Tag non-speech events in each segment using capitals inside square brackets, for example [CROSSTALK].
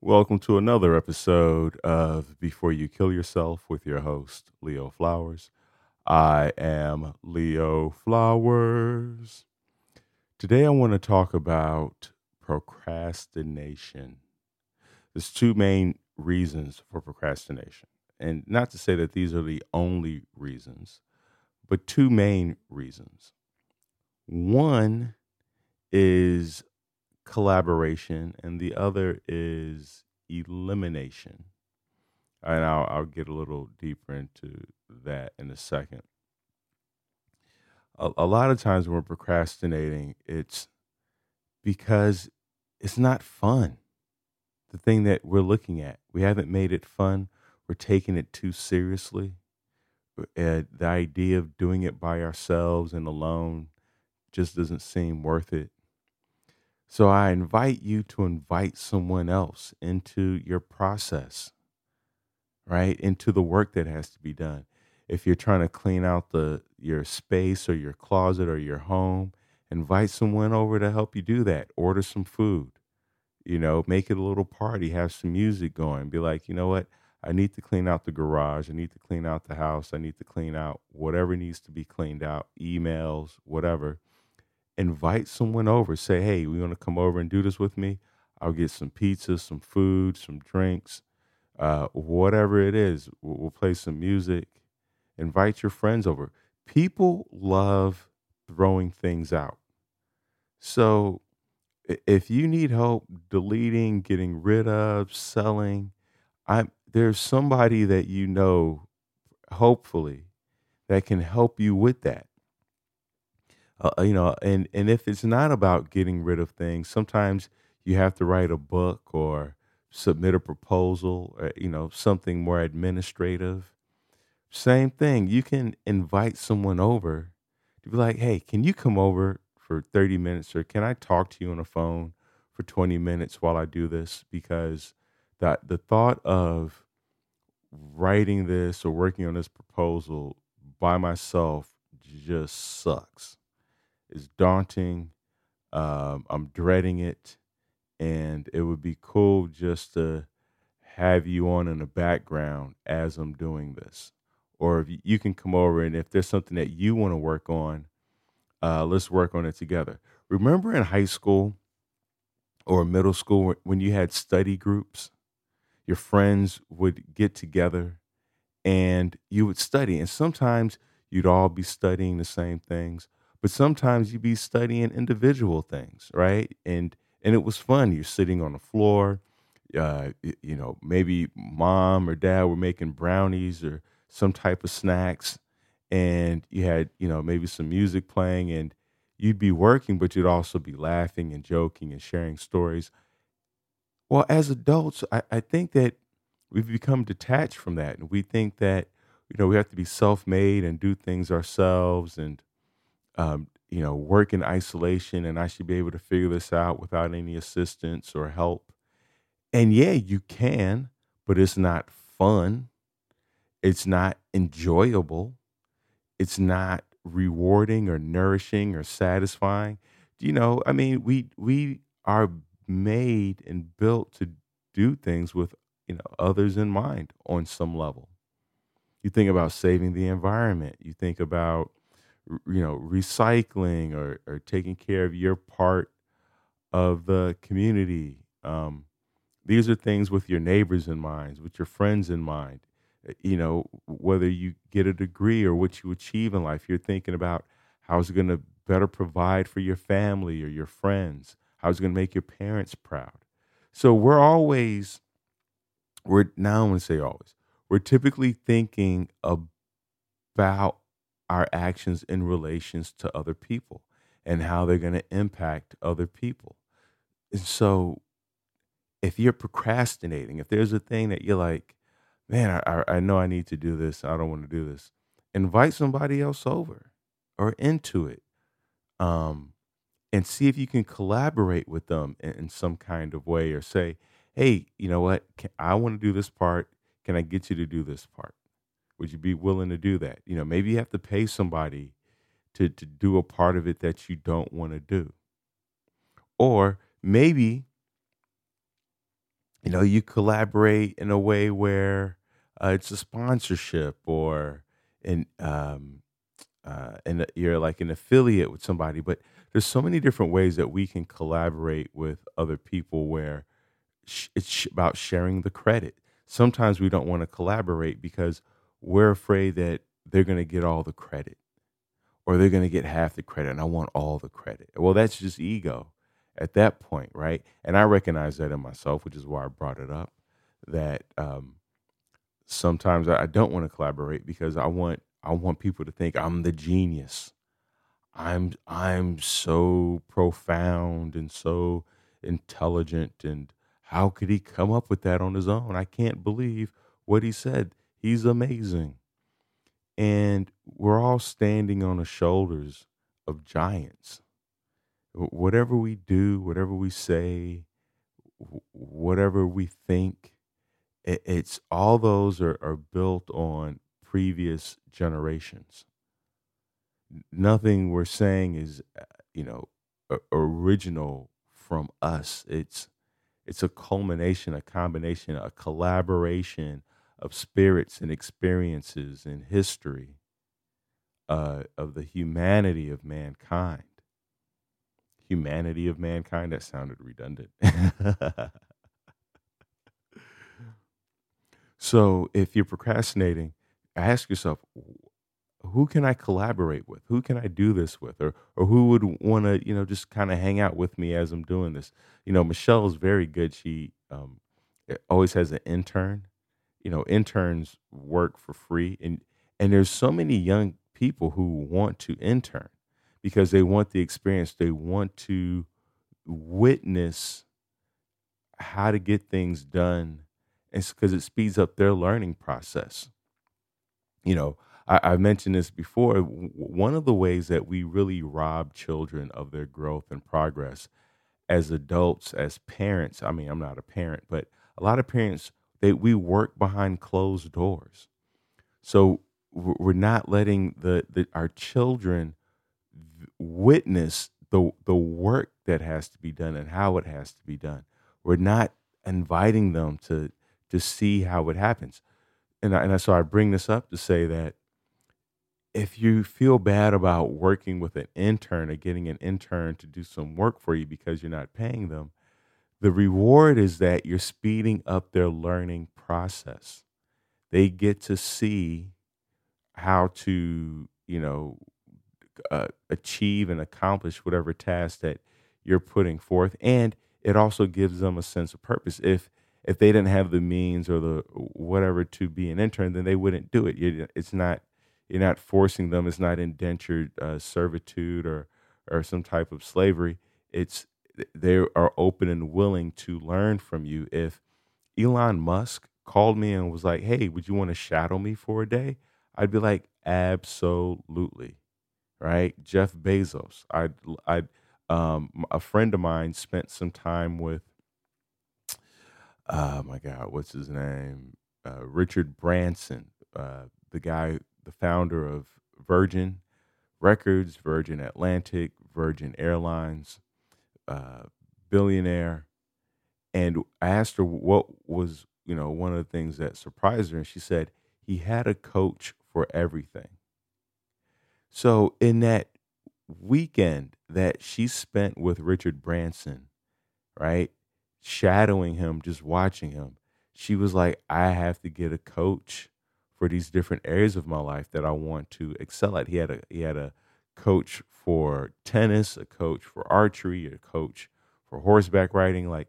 Welcome to another episode of Before You Kill Yourself with your host, Leo Flowers. I am Leo Flowers. Today I want to talk about procrastination. There's two main reasons for procrastination. And not to say that these are the only reasons, but two main reasons. One is collaboration, and the other is elimination. And I'll, I'll get a little deeper into that in a second. A, a lot of times when we're procrastinating, it's because it's not fun. The thing that we're looking at, we haven't made it fun. We're taking it too seriously. Uh, the idea of doing it by ourselves and alone just doesn't seem worth it so I invite you to invite someone else into your process, right? Into the work that has to be done. If you're trying to clean out the your space or your closet or your home, invite someone over to help you do that. Order some food. You know, make it a little party, have some music going. Be like, "You know what? I need to clean out the garage. I need to clean out the house. I need to clean out whatever needs to be cleaned out, emails, whatever." Invite someone over. Say, hey, we want to come over and do this with me. I'll get some pizza, some food, some drinks, uh, whatever it is. We'll, we'll play some music. Invite your friends over. People love throwing things out. So if you need help deleting, getting rid of, selling, I'm there's somebody that you know, hopefully, that can help you with that uh, you know, and and if it's not about getting rid of things, sometimes you have to write a book or submit a proposal, or, you know, something more administrative. Same thing. You can invite someone over to be like, "Hey, can you come over for 30 minutes or can I talk to you on the phone for 20 minutes while I do this?" Because that the thought of writing this or working on this proposal by myself just sucks is daunting. Um, I'm dreading it, and it would be cool just to have you on in the background as I'm doing this. Or if you can come over and if there's something that you want to work on, uh, let's work on it together. Remember in high school or middle school when you had study groups, your friends would get together and you would study, and sometimes you'd all be studying the same things but sometimes you'd be studying individual things, right? And and it was fun. You're sitting on the floor, uh, you know, maybe mom or dad were making brownies or some type of snacks, and you had, you know, maybe some music playing, and you'd be working, but you'd also be laughing and joking and sharing stories. Well, as adults, I, I think that we've become detached from that, and we think that you know we have to be self-made and do things ourselves and um, you know, work in isolation and I should be able to figure this out without any assistance or help. And yeah, you can, but it's not fun. It's not enjoyable. It's not rewarding or nourishing or satisfying. You know, I mean, we we are made and built to do things with, you know, others in mind on some level. You think about saving the environment. You think about you know, recycling or, or taking care of your part of the community. Um, these are things with your neighbors in mind, with your friends in mind. Uh, you know, whether you get a degree or what you achieve in life, you're thinking about how's it going to better provide for your family or your friends, how's it going to make your parents proud. So we're always, we're now I'm going to say always, we're typically thinking about our actions in relations to other people and how they're going to impact other people. And so if you're procrastinating, if there's a thing that you're like, man, I, I know I need to do this, I don't want to do this, invite somebody else over or into it. Um, and see if you can collaborate with them in, in some kind of way or say, hey, you know what? Can, I want to do this part. Can I get you to do this part? Would you be willing to do that? You know, maybe you have to pay somebody to, to do a part of it that you don't want to do. Or maybe you know, you collaborate in a way where uh, it's a sponsorship or in um, uh, and you're like an affiliate with somebody. But there's so many different ways that we can collaborate with other people where it's about sharing the credit. Sometimes we don't want to collaborate because we're afraid that they're going to get all the credit or they're going to get half the credit and I want all the credit. Well, that's just ego at that point, right? And I recognize that in myself, which is why I brought it up that um, sometimes I don't want to collaborate because I want I want people to think I'm the genius. I'm I'm so profound and so intelligent and how could he come up with that on his own? I can't believe what he said. He's amazing. And we're all standing on the shoulders of giants. Whatever we do, whatever we say, whatever we think, it's all those are, are built on previous generations. Nothing we're saying is, uh, you know, original from us. It's it's a culmination, a combination, a collaboration of spirits and experiences and history uh, of the humanity of mankind. Humanity of mankind, that sounded redundant. [LAUGHS] so if you're procrastinating, ask yourself, who can I collaborate with? Who can I do this with? Or or who would want to, you know, just kind of hang out with me as I'm doing this? You know, Michelle is very good. She um, always has an intern you know interns work for free and and there's so many young people who want to intern because they want the experience. They want to witness how to get things done. It's because it speeds up their learning process. You know I, i've mentioned this before one of the ways that we really rob children of their growth and progress as adults as parents i mean i'm not a parent but a lot of parents they we work behind closed doors. So we're not letting the, the our children witness the the work that has to be done and how it has to be done. We're not inviting them to to see how it happens. And I, and so I bring this up to say that if you feel bad about working with an intern or getting an intern to do some work for you because you're not paying them, the reward is that you're speeding up their learning process. They get to see how to, you know, uh, achieve and accomplish whatever task that you're putting forth, and it also gives them a sense of purpose. If if they didn't have the means or the whatever to be an intern, then they wouldn't do it. It's not you're not forcing them. It's not indentured uh, servitude or or some type of slavery. It's they are open and willing to learn from you. If Elon Musk called me and was like, "Hey, would you want to shadow me for a day?" I'd be like, "Absolutely." Right? Jeff Bezos. I I um a friend of mine spent some time with oh my god, what's his name? Uh, Richard Branson, uh, the guy, the founder of Virgin Records, Virgin Atlantic, Virgin Airlines uh, billionaire, and I asked her what was you know one of the things that surprised her, and she said he had a coach for everything. So in that weekend that she spent with Richard Branson, right, shadowing him, just watching him, she was like, I have to get a coach for these different areas of my life that I want to excel at. He had a he had a coach for tennis, a coach for archery, a coach for horseback riding, like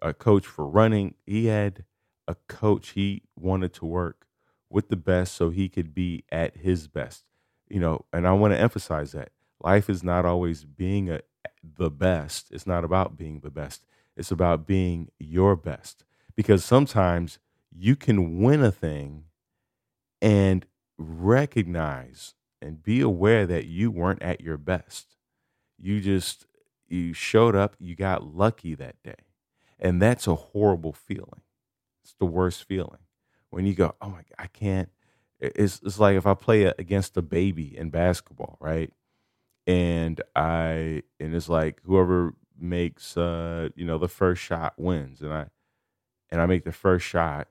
a coach for running. He had a coach he wanted to work with the best so he could be at his best. You know, and I want to emphasize that life is not always being a, the best. It's not about being the best. It's about being your best. Because sometimes you can win a thing and recognize and be aware that you weren't at your best. You just you showed up, you got lucky that day. And that's a horrible feeling. It's the worst feeling. When you go, "Oh my God, I can't it's it's like if I play against a baby in basketball, right? And I and it's like whoever makes uh you know the first shot wins and I and I make the first shot,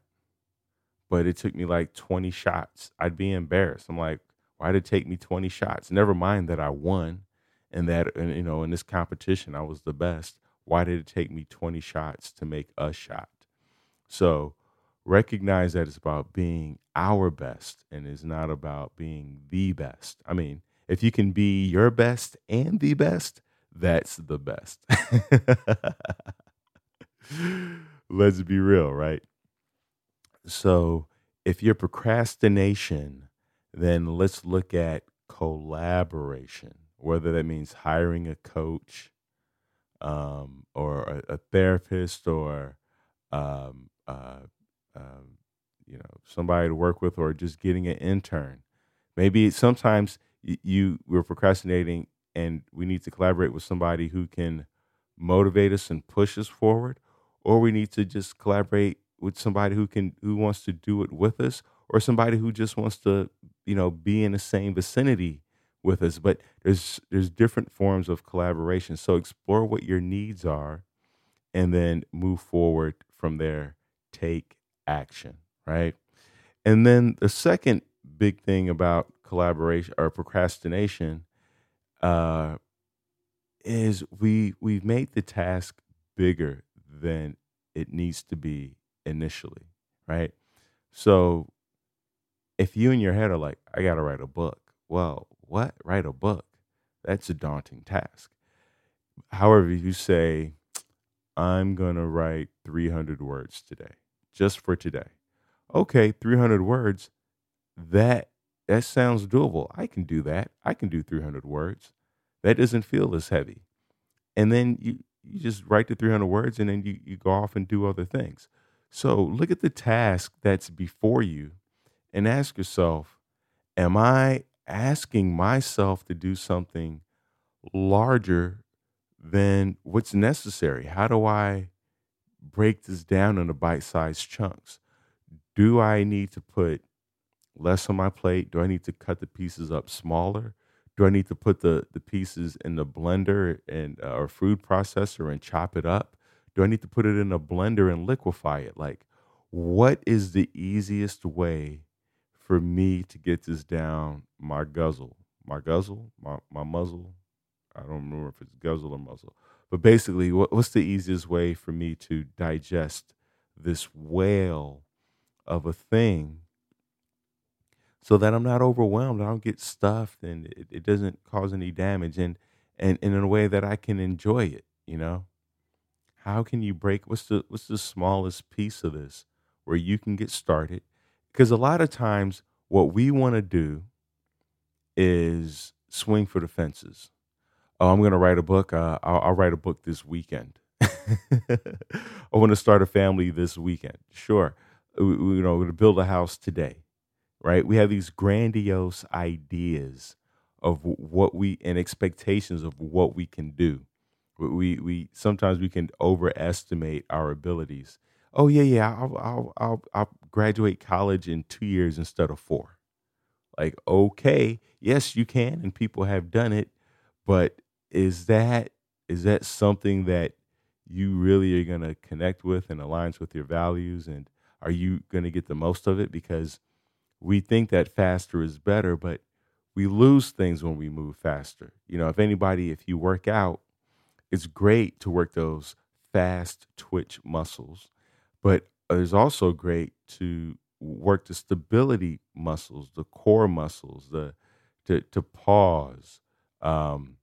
but it took me like 20 shots, I'd be embarrassed. I'm like, why did it take me 20 shots? Never mind that I won and that, and, you know, in this competition, I was the best. Why did it take me 20 shots to make a shot? So recognize that it's about being our best and it's not about being the best. I mean, if you can be your best and the best, that's the best. [LAUGHS] Let's be real, right? So, if you're procrastination, then let's look at collaboration, whether that means hiring a coach um, or a, a, therapist or um, uh, um, you know somebody to work with or just getting an intern. Maybe sometimes you, you we're procrastinating and we need to collaborate with somebody who can motivate us and push us forward or we need to just collaborate with somebody who can who wants to do it with us or somebody who just wants to you know be in the same vicinity with us but there's there's different forms of collaboration. So explore what your needs are and then move forward from there. Take action right? And then the second big thing about collaboration or procrastination uh, is we we've made the task bigger than it needs to be initially, right? So if you in your head are like, I got to write a book, well, what? Write a book? That's a daunting task. However, you say, I'm going to write 300 words today, just for today. Okay, 300 words. That that sounds doable. I can do that. I can do 300 words. That doesn't feel as heavy. And then you you just write the 300 words and then you, you go off and do other things. So look at the task that's before you and ask yourself, am I asking myself to do something larger than what's necessary? How do I break this down into bite sized chunks? Do I need to put less on my plate? Do I need to cut the pieces up smaller? do I need to put the the pieces in the blender and uh, or food processor and chop it up? Do I need to put it in a blender and liquefy it? Like, what is the easiest way for me to get this down my guzzle, my guzzle, my my muzzle? I don't remember if it's guzzle or muzzle, but basically, what, what's the easiest way for me to digest this whale of a thing so that I'm not overwhelmed. I don't get stuffed and it, it doesn't cause any damage and, and, and in a way that I can enjoy it, you know? How can you break what's the what's the smallest piece of this where you can get started? Because a lot of times what we want to do is swing for the fences. Oh, I'm going to write a book. Uh, I'll, I'll write a book this weekend. [LAUGHS] I want to start a family this weekend. Sure, we, you know, we're going to build a house today right? We have these grandiose ideas of what we and expectations of what we can do. We we sometimes we can overestimate our abilities. Oh yeah, yeah, I'll I'll I'll, I'll graduate college in two years instead of four. Like okay, yes, you can, and people have done it, but is that is that something that you really are going to connect with and aligns with your values and are you going to get the most of it because we think that faster is better, but we lose things when we move faster. You know, if anybody, if you work out, it's great to work those fast twitch muscles, but it's also great to work the stability muscles, the core muscles, the to to pause, um,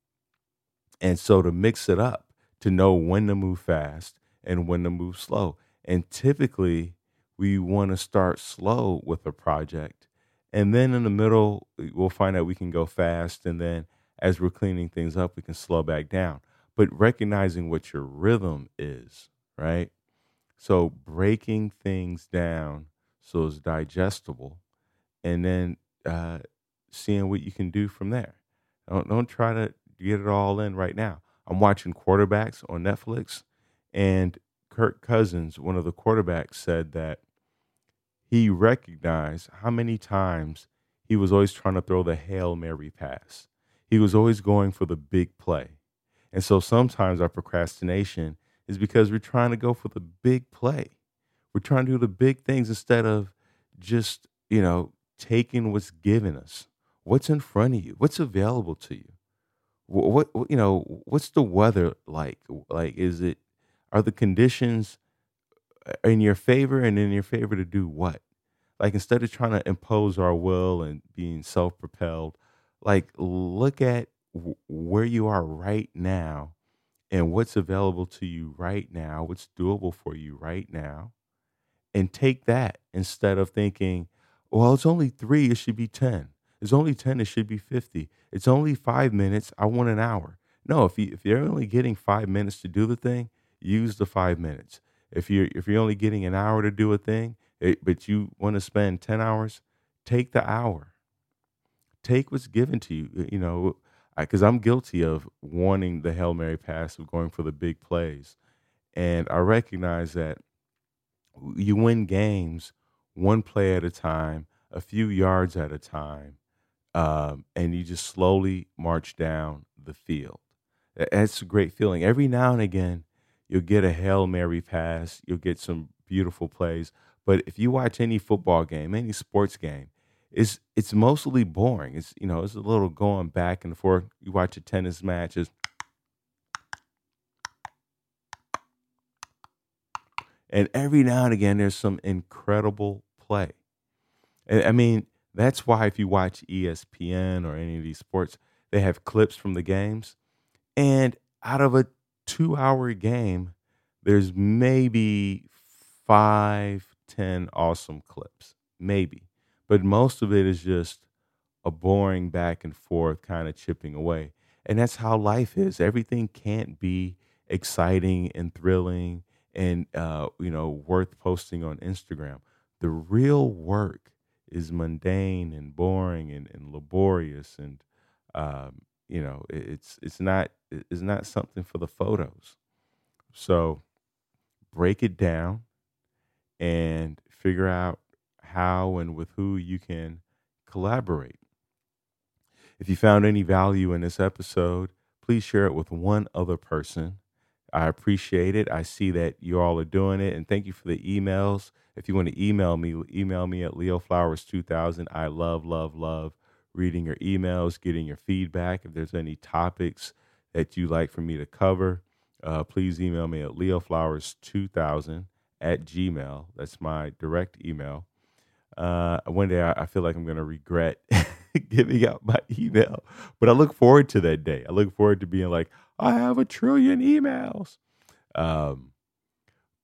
and so to mix it up to know when to move fast and when to move slow. And typically, we want to start slow with a project. And then in the middle, we'll find out we can go fast. And then as we're cleaning things up, we can slow back down. But recognizing what your rhythm is, right? So breaking things down so it's digestible and then uh, seeing what you can do from there. Don't, don't try to get it all in right now. I'm watching quarterbacks on Netflix, and Kirk Cousins, one of the quarterbacks, said that he recognized how many times he was always trying to throw the Hail Mary pass. He was always going for the big play. And so sometimes our procrastination is because we're trying to go for the big play We're trying to do the big things instead of just, you know, taking what's given us. What's in front of you? What's available to you? What, what you know, what's the weather like? Like is it are the conditions uh, in your favor and in your favor to do what? Like instead of trying to impose our will and being self-propelled, like look at where you are right now and what's available to you right now, what's doable for you right now, and take that instead of thinking, well, it's only three, it should be 10. It's only 10, it should be 50. It's only five minutes, I want an hour. No, if, you, if you're only getting five minutes to do the thing, use the five minutes. If you're, if you're only getting an hour to do a thing, it, but you want to spend 10 hours, take the hour. Take what's given to you. You know, because I'm guilty of wanting the Hail Mary pass, of going for the big plays. And I recognize that you win games one play at a time, a few yards at a time, um, and you just slowly march down the field. That's a great feeling. Every now and again, you'll get a Hail Mary pass, you'll get some beautiful plays. But if you watch any football game, any sports game, it's it's mostly boring. It's you know, it's a little going back and forth. You watch a tennis match, it's, and every now and again there's some incredible play. I mean, that's why if you watch ESPN or any of these sports, they have clips from the games. And out of a two hour game, there's maybe five, ten awesome clips. Maybe. But most of it is just a boring back and forth kind of chipping away. And that's how life is. Everything can't be exciting and thrilling and uh, you know, worth posting on Instagram. The real work is mundane and boring and, and laborious and um, you know, it's it's not it's not something for the photos. So break it down and figure out how and with who you can collaborate. If you found any value in this episode, please share it with one other person. I appreciate it. I see that you all are doing it. And thank you for the emails. If you want to email me, email me at leoflowers2000. I love, love, love reading your emails, getting your feedback. If there's any topics that you'd like for me to cover, uh, please email me at leoflowers2000 at gmail. That's my direct email. Uh, one day I, I feel like I'm going to regret [LAUGHS] giving out my email, but I look forward to that day. I look forward to being like, I have a trillion emails. Um,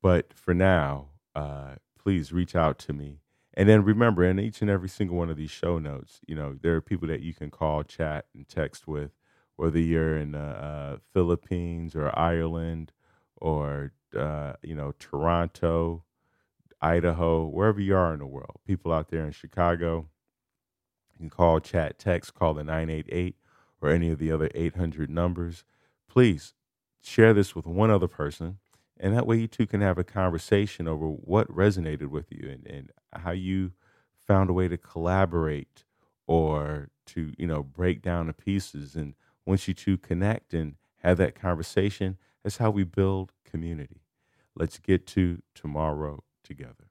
but for now, uh, please reach out to me. And then remember, in each and every single one of these show notes, you know, there are people that you can call, chat, and text with, whether you're in the uh, Philippines or Ireland or, uh, you know, Toronto, Idaho, wherever you are in the world. People out there in Chicago, you can call, chat, text, call the 988 or any of the other 800 numbers. Please share this with one other person. And that way you two can have a conversation over what resonated with you and, and how you found a way to collaborate or to, you know, break down the pieces. And once you two connect and have that conversation, that's how we build community. Let's get to tomorrow together.